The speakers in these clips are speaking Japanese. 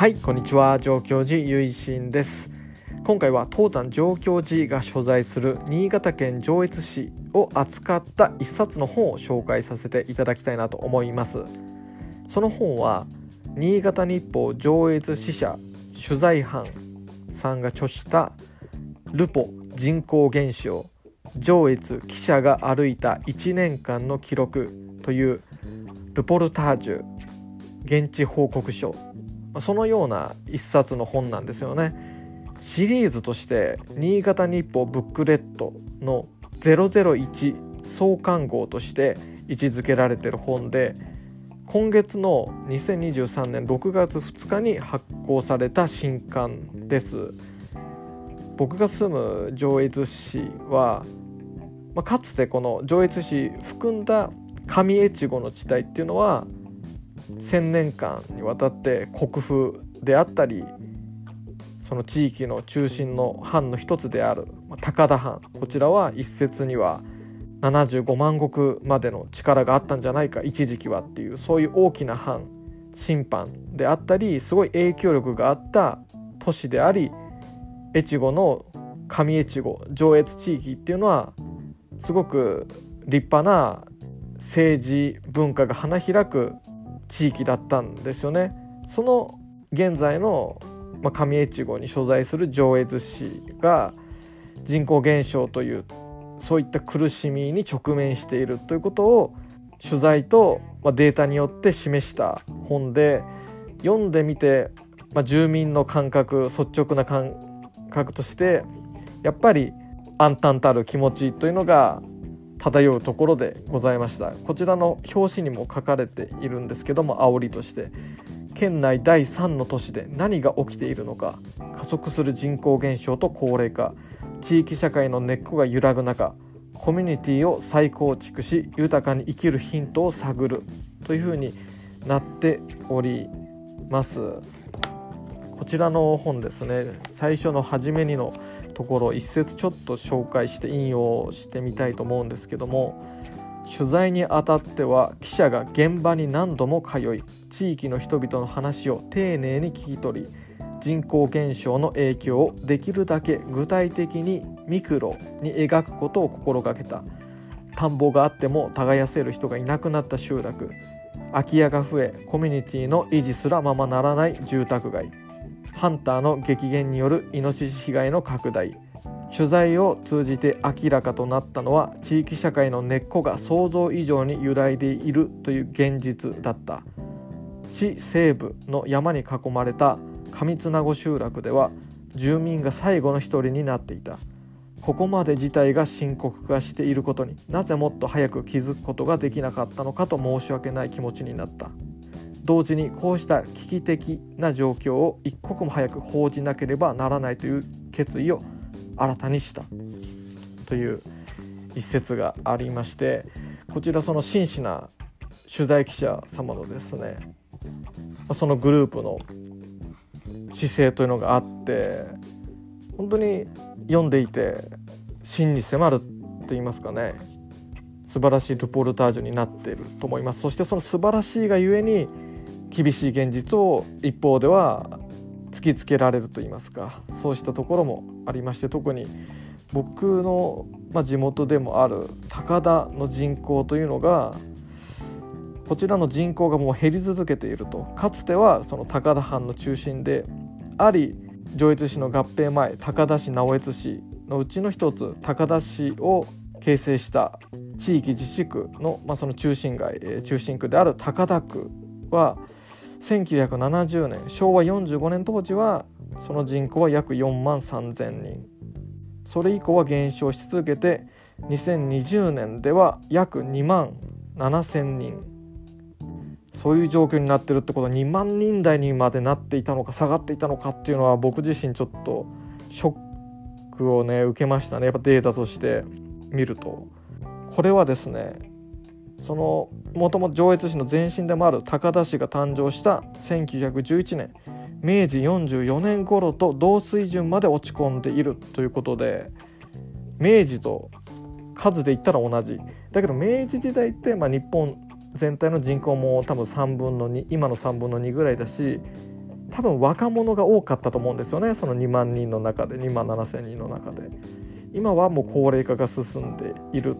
はいこんにちは。上京寺ゆいしんです。今回は東山上京寺が所在する新潟県上越市を扱った一冊の本を紹介させていただきたいなと思います。その本は新潟日報上越支社取材班さんが著したルポ人口減少上越記者が歩いた1年間の記録というルポルタージュ現地報告書そのような一冊の本なんですよね。シリーズとして新潟日報ブックレットの001創刊号として位置づけられている本で今月の2023年6月2日に発行された新刊です。僕が住む上越市は、まあ、かつてこの上越市含んだ上越後の地帯っていうのは1,000年間にわたって国府であったりその地域の中心の藩の一つである高田藩こちらは一説には75万石までの力があったんじゃないか一時期はっていうそういう大きな藩審判であったりすごい影響力があった都市であり越後の上越後上越地域っていうのはすごく立派な政治文化が花開く地域だったんですよね。その現在の、ま、上越後に所在する上越市が人口減少というそういった苦しみに直面しているということを取材と、ま、データによって示した本で読んでみて、まあ、住民の感覚率直な感覚としてやっぱり暗淡たる気持ちというのが漂うところでございました。こちらの表紙にも書かれているんですけども煽りとして県内第3の都市で何が起きているのか加速する人口減少と高齢化地域社会の根っこが揺らぐ中コミュニティを再構築し豊かに生きるヒントを探るというふうになっております。こちらの本ですね。最初の初めにのところ一節ちょっと紹介して引用してみたいと思うんですけども取材にあたっては記者が現場に何度も通い地域の人々の話を丁寧に聞き取り人口減少の影響をできるだけ具体的にミクロに描くことを心がけた。田んぼがあっても耕せる人がいなくなった集落。空き家が増えコミュニティの維持すらままならない住宅街。ハンターの激減によるイノシシ被害の拡大。取材を通じて明らかとなったのは地域社会の根っこが想像以上に揺らいでいるという現実だった。市西部の山に囲まれた上綱子集落では住民が最後の一人になっていた。ここまで事態が深刻化していることになぜもっと早く気づくことができなかったのかと申し訳ない気持ちになった。同時にこうした危機的な状況を一刻も早く報じなければならないという決意を新たにした。という一節がありましてこちらその真摯な取材記者様のですねそのグループの姿勢というのがあって本当に読んでいて真に迫ると言いますかね素晴らしいルポルタージュになっていると思います。そしてその素晴らしいがゆえに厳しい現実を一方では突きつけられると言いますかそうしたところもありまして特に僕の、地元でもある高田の人口というのがこちらの人口がもう減り続けているとかつてはその高田藩の中心であり上越市の合併前高田市直江津市のうちの一つ高田市を形成した地域自治区の,、まあその中心街中心区である高田区は1970年昭和45年当時はその人口は約4万3,000人。それ以降は減少し続けて2020年では約2万7,000人。そういう状況になってるってことは2万人台にまでなっていたのか下がっていたのかっていうのは僕自身ちょっとショックをね受けましたね。やっぱデータとして見ると。これはですねそのもともと上越市の前身でもある高田市が誕生した1911年明治44年頃と同水準まで落ち込んでいるということで明治と数で言ったら同じ。だけど明治時代ってまあ日本全体の人口も多分3分の2今の3分の2ぐらいだし多分若者が多かったと思うんですよね。その2万人の中で2万7,000人の中で。今はもう高齢化が進んでいる。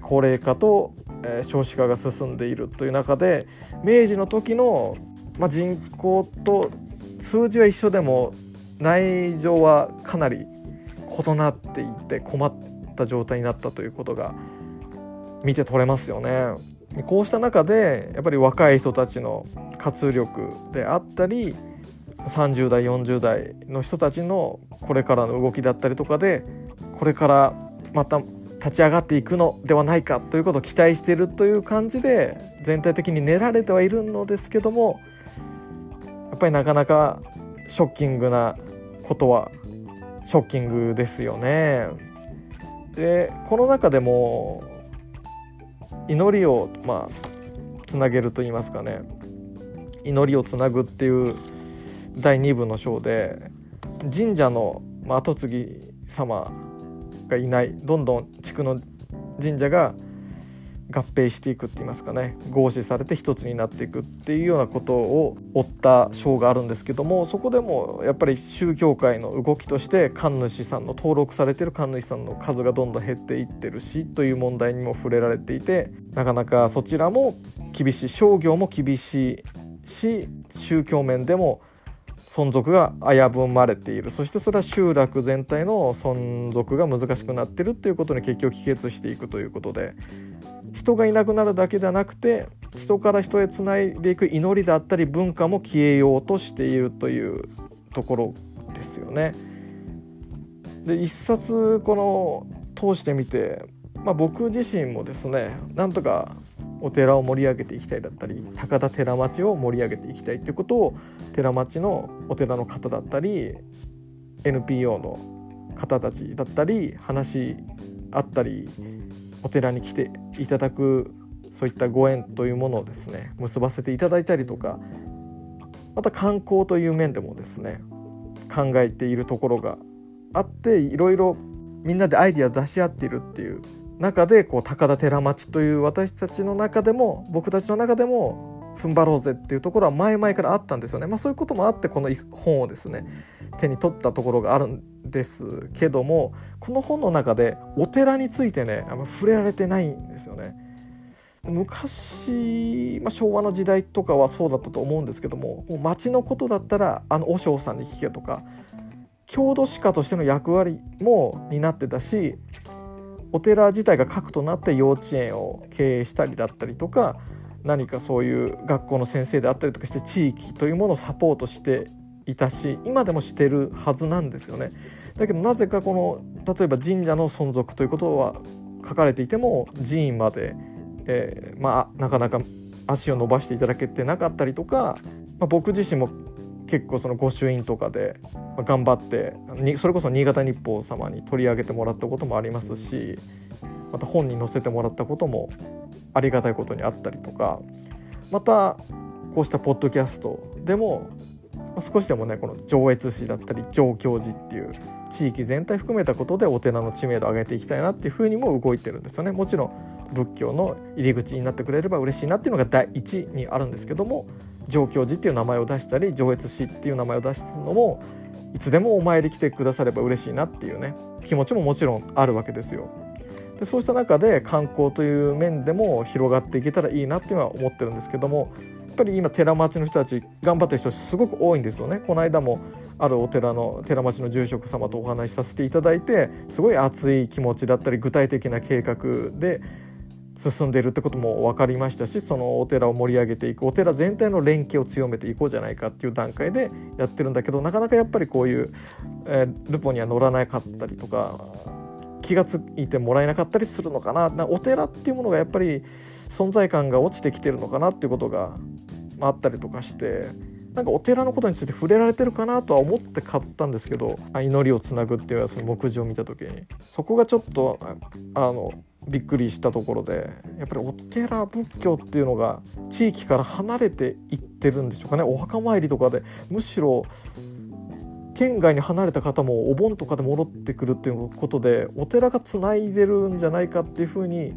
高齢化とえ少子化が進んでいるという中で明治の時の、まあ、人口と数字は一緒でも内情はかなり異なっていて困った状態になったということが見て取れますよね。こうした中でやっぱり若い人たちの活力であったり30代40代の人たちのこれからの動きだったりとかでこれからまた立ち上がっていくのではないかということを期待しているという感じで全体的に練られてはいるのですけどもやっぱりなかなかショッキングなことはショッキングですよね。でこの中でも祈りをまあつなげると言いますかね祈りをつなぐっていう第2部の章で神社の跡継ぎ様がいないどんどん地区の神社が合併していくって言いますかね。合祀されて一つになっていくっていうようなことを追った章があるんですけどもそこでもやっぱり宗教界の動きとして神主さんの登録されてる神主さんの数がどんどん減っていってるしという問題にも触れられていてなかなかそちらも厳しい商業も厳しいし宗教面でも存続が危ぶまれているそしてそれは集落全体の存続が難しくなってるっていうことに結局帰結していくということで人がいなくなるだけではなくて人から人へつないでいく祈りだったり文化も消えようとしているというところですよね。で一冊この通してみて、まあ、僕自身もですねなんとかお寺を盛り上げていきたいだったり高田寺町を盛り上げていきたいということを寺町のお寺の方だったり NPO の方たちだったり話あったりお寺に来ていただくそういったご縁というものをですね結ばせていただいたりとかまた観光という面でもですね考えているところがあっていろいろみんなでアイディアを出し合っているっていう中でこう高田寺町という私たちの中でも僕たちの中でも踏ん張ろうぜっていうところは前々からあったんですよね。まあ、そういうこともあってこの本をですね手に取ったところがあるんですけどもこの本の中でお寺についてねあんま触れられてないんですよね。昔、まあ、昭和の時代とかはそうだったと思うんですけどももう町のことだったらあの和尚さんに聞けとか郷土史家としての役割も担ってたしお寺自体が核となって幼稚園を経営したりだったりとか何かそういう学校の先生であったりとかして地域というものをサポートしていたし今でもしてるはずなんですよね。だけどなぜかこの例えば神社の存続ということは書かれていても寺院まで、えー、まあなかなか足を伸ばしていただけてなかったりとか、まあ、僕自身も結構その御朱印とかで頑張ってそれこそ新潟日報様に取り上げてもらったこともありますしまた本に載せてもらったこともありがたいことにあったりとかまたこうしたポッドキャストでも少しでもねこの上越市だったり上京寺っていう地域全体含めたことでお寺の知名度を上げていきたいなっていうふうにも動いてるんですよね。もちろん仏教の入り口になってくれれば嬉しいなっていうのが第一にあるんですけども上京寺っていう名前を出したり上越市っていう名前を出すのもいつでもお参り来てくだされば嬉しいなっていうね気持ちももちろんあるわけですよ。でそうした中で観光という面でも広がっていけたらいいなっていうのは思ってるんですけどもやっぱり今寺町の人たち頑張ってる人すごく多いんですよね。この間もあるお寺の寺町の住職様とお話しさせていただいてすごい熱い気持ちだったり具体的な計画で進んでいるってことも分かりましたしそのお寺を盛り上げていくお寺全体の連携を強めていこうじゃないかっていう段階でやってるんだけどなかなかやっぱりこういう、えー、ルポには乗らなかったりとか気が付いてもらえなかったりするのかな。なお寺っていうものがやっぱり存在感が落ちてきてるのかなっていうことがあったりとかして。なんかお寺のことについて触れられてるかなとは思って買ったんですけど祈りをつなぐっていうその目次を見た時に。そこがちょっとあのびっくりしたところでやっぱりお寺仏教っていうのが地域から離れていってるんでしょうかね。お墓参りとかでむしろ県外に離れた方もお盆とかで戻ってくるっていうことでお寺がつないでるんじゃないかっていうふうに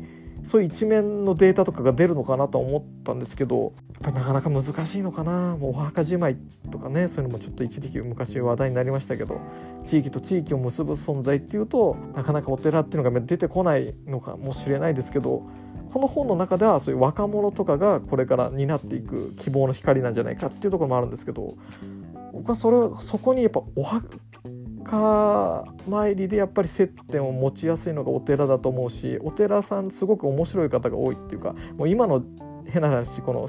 そういう一面のデータとかが出るのかなと思ったんですけどやっぱなかなか難しいのかな。もうお墓じまいとかねそういうのもちょっと一時期昔話題になりましたけど地域と地域を結ぶ存在っていうとなかなかお寺っていうのが出てこないのかもしれないですけどこの本の中ではそういう若者とかがこれから担っていく希望の光なんじゃないかっていうところもあるんですけど僕はそれそこにやっぱお墓墓参りでやっぱり接点を持ちやすいのがお寺だと思うしお寺さんすごく面白い方が多いっていうかもう今の変な話この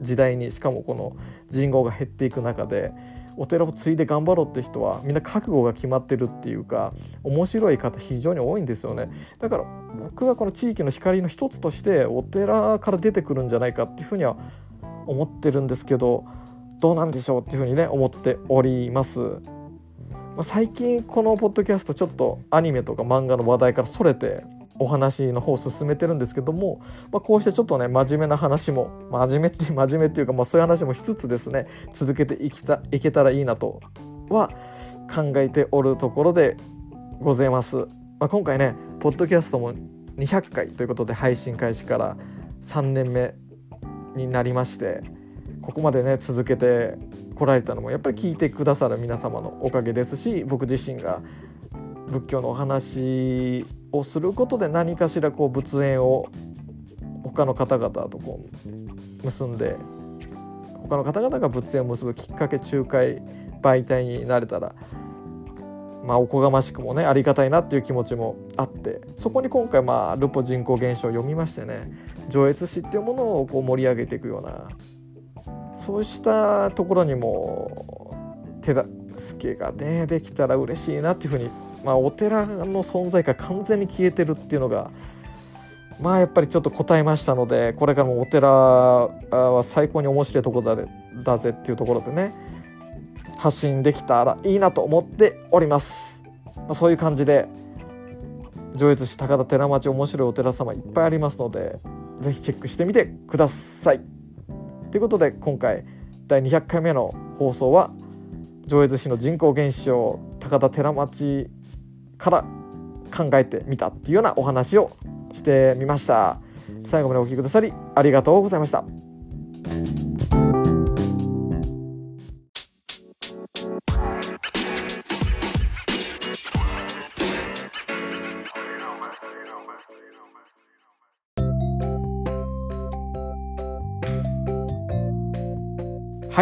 時代にしかもこの人口が減っていく中でお寺を継いで頑張ろうって人はみんな覚悟が決まってるっていうか面白い方非常に多いんですよねだから僕はこの地域の光の一つとしてお寺から出てくるんじゃないかっていうふうには思ってるんですけどどうなんでしょうっていうふうにね思っております。まあ、最近このポッドキャストちょっとアニメとか漫画の話題からそれてお話の方を進めてるんですけども、まあ、こうしてちょっとね真面目な話も真面目って 真面目っていうか、まあ、そういう話もしつつですね続けていきたいけたらいいなとは考えておるところでございます。まあ、今回ねポッドキャストも200回ということで配信開始から3年目になりましてここまでね続けて来られたのもやっぱり聞いてくださる皆様のおかげですし僕自身が仏教のお話をすることで何かしらこう仏縁を他の方々とこう結んで他の方々が仏縁を結ぶきっかけ仲介媒体になれたらまあおこがましくもねありがたいなっていう気持ちもあってそこに今回まあルポ人口減少を読みましてね上越史っていうものをこう盛り上げていくようなそうしたところにも手助けがねできたら嬉しいなっていうふうに、まあ、お寺の存在が完全に消えてるっていうのがまあやっぱりちょっと答えましたのでこれからもお寺は最高に面白いとこだぜっていうところでね発信できたらいいなと思っております。まあ、そういう感じで上越市高田寺町面白いお寺様いっぱいありますので是非チェックしてみてください。ということで今回第200回目の放送は上越市の人口減少高田寺町から考えてみたっていうようなお話をしてみました。最後までお聴きくださりありがとうございました。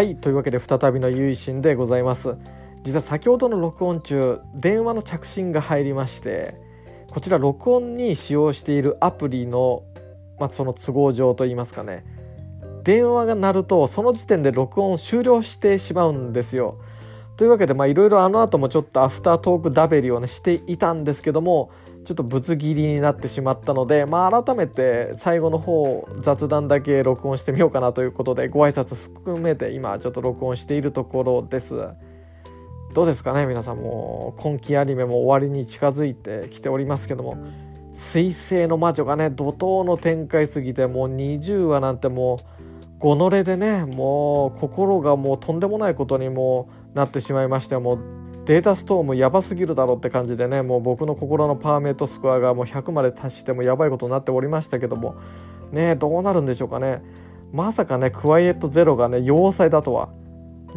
はいというわけで再びの結心でございます。実は先ほどの録音中電話の着信が入りましてこちら録音に使用しているアプリの、まあ、その都合上といいますかね。電話が鳴るとその時点で録音終了してしまうんですよ。というわけでいろいろあの後もちょっとアフタートークダベリをねしていたんですけどもちょっとぶつ切りになってしまったので、まあ、改めて最後の方雑談だけ録音してみようかなということでご挨拶含めて今ちょっと録音しているところです。どうですかね皆さんも。今期アニメも終わりに近づいてきておりますけども。水星の魔女がね怒涛の展開すぎてもう20話なんてもうごのれでねもう心がもうとんでもないことにもなってしまいましてもうデータストームやばすぎるだろって感じでねもう僕の心のパーメートスコアがもう100まで達してもやばいことになっておりましたけどもねどうなるんでしょうかね。まさかねクワイエットゼロがね要塞だとは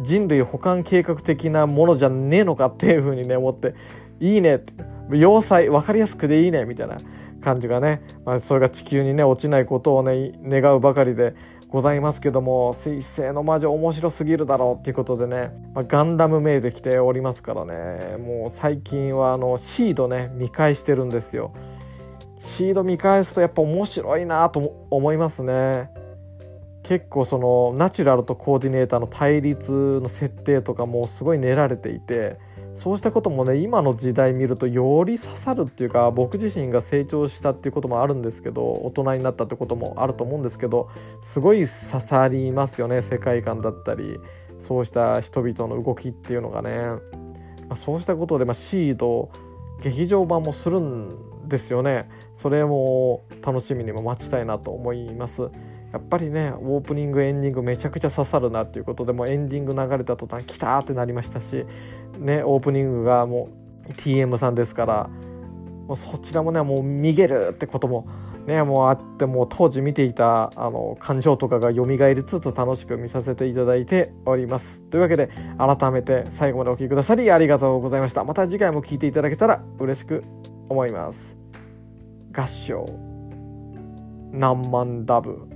人類保管計画的なものじゃねえのかっていうふうにね思っていいねって要塞分かりやすくでいいねみたいな感じがね、まあ、それが地球にね落ちないことをね願うばかりでございますけども水星の魔女面白すぎるだろうっていうことでね、まあ、ガンダム名で来ておりますからね。もう最近はあのシードね見返してるんですよ。シード見返すとやっぱ面白いなと思いますね。結構そのナチュラルとコーディネーターの対立の設定とかもすごい練られていてそうしたこともね今の時代見るとより刺さるっていうか僕自身が成長したっていうこともあるんですけど大人になったってこともあると思うんですけどすごい刺さりますよね世界観だったりそうした人々の動きっていうのがね、まあ、そうしたことで、まあ、シード劇場版もするんですよねそれも楽しみにも待ちたいなと思います。やっぱりねオープニングエンディングめちゃくちゃ刺さるなっていうことでもエンディング流れた途端来たってなりましたしねオープニングがもう TM さんですからもうそちらもねもう逃げるってこともねもうあってもう当時見ていたあの感情とかが蘇りつつ楽しく見させていただいております。というわけで改めて最後までお聴きくださりありがとうございました。また次回も聴いていただけたら嬉しく思います。合唱。何万ダブ。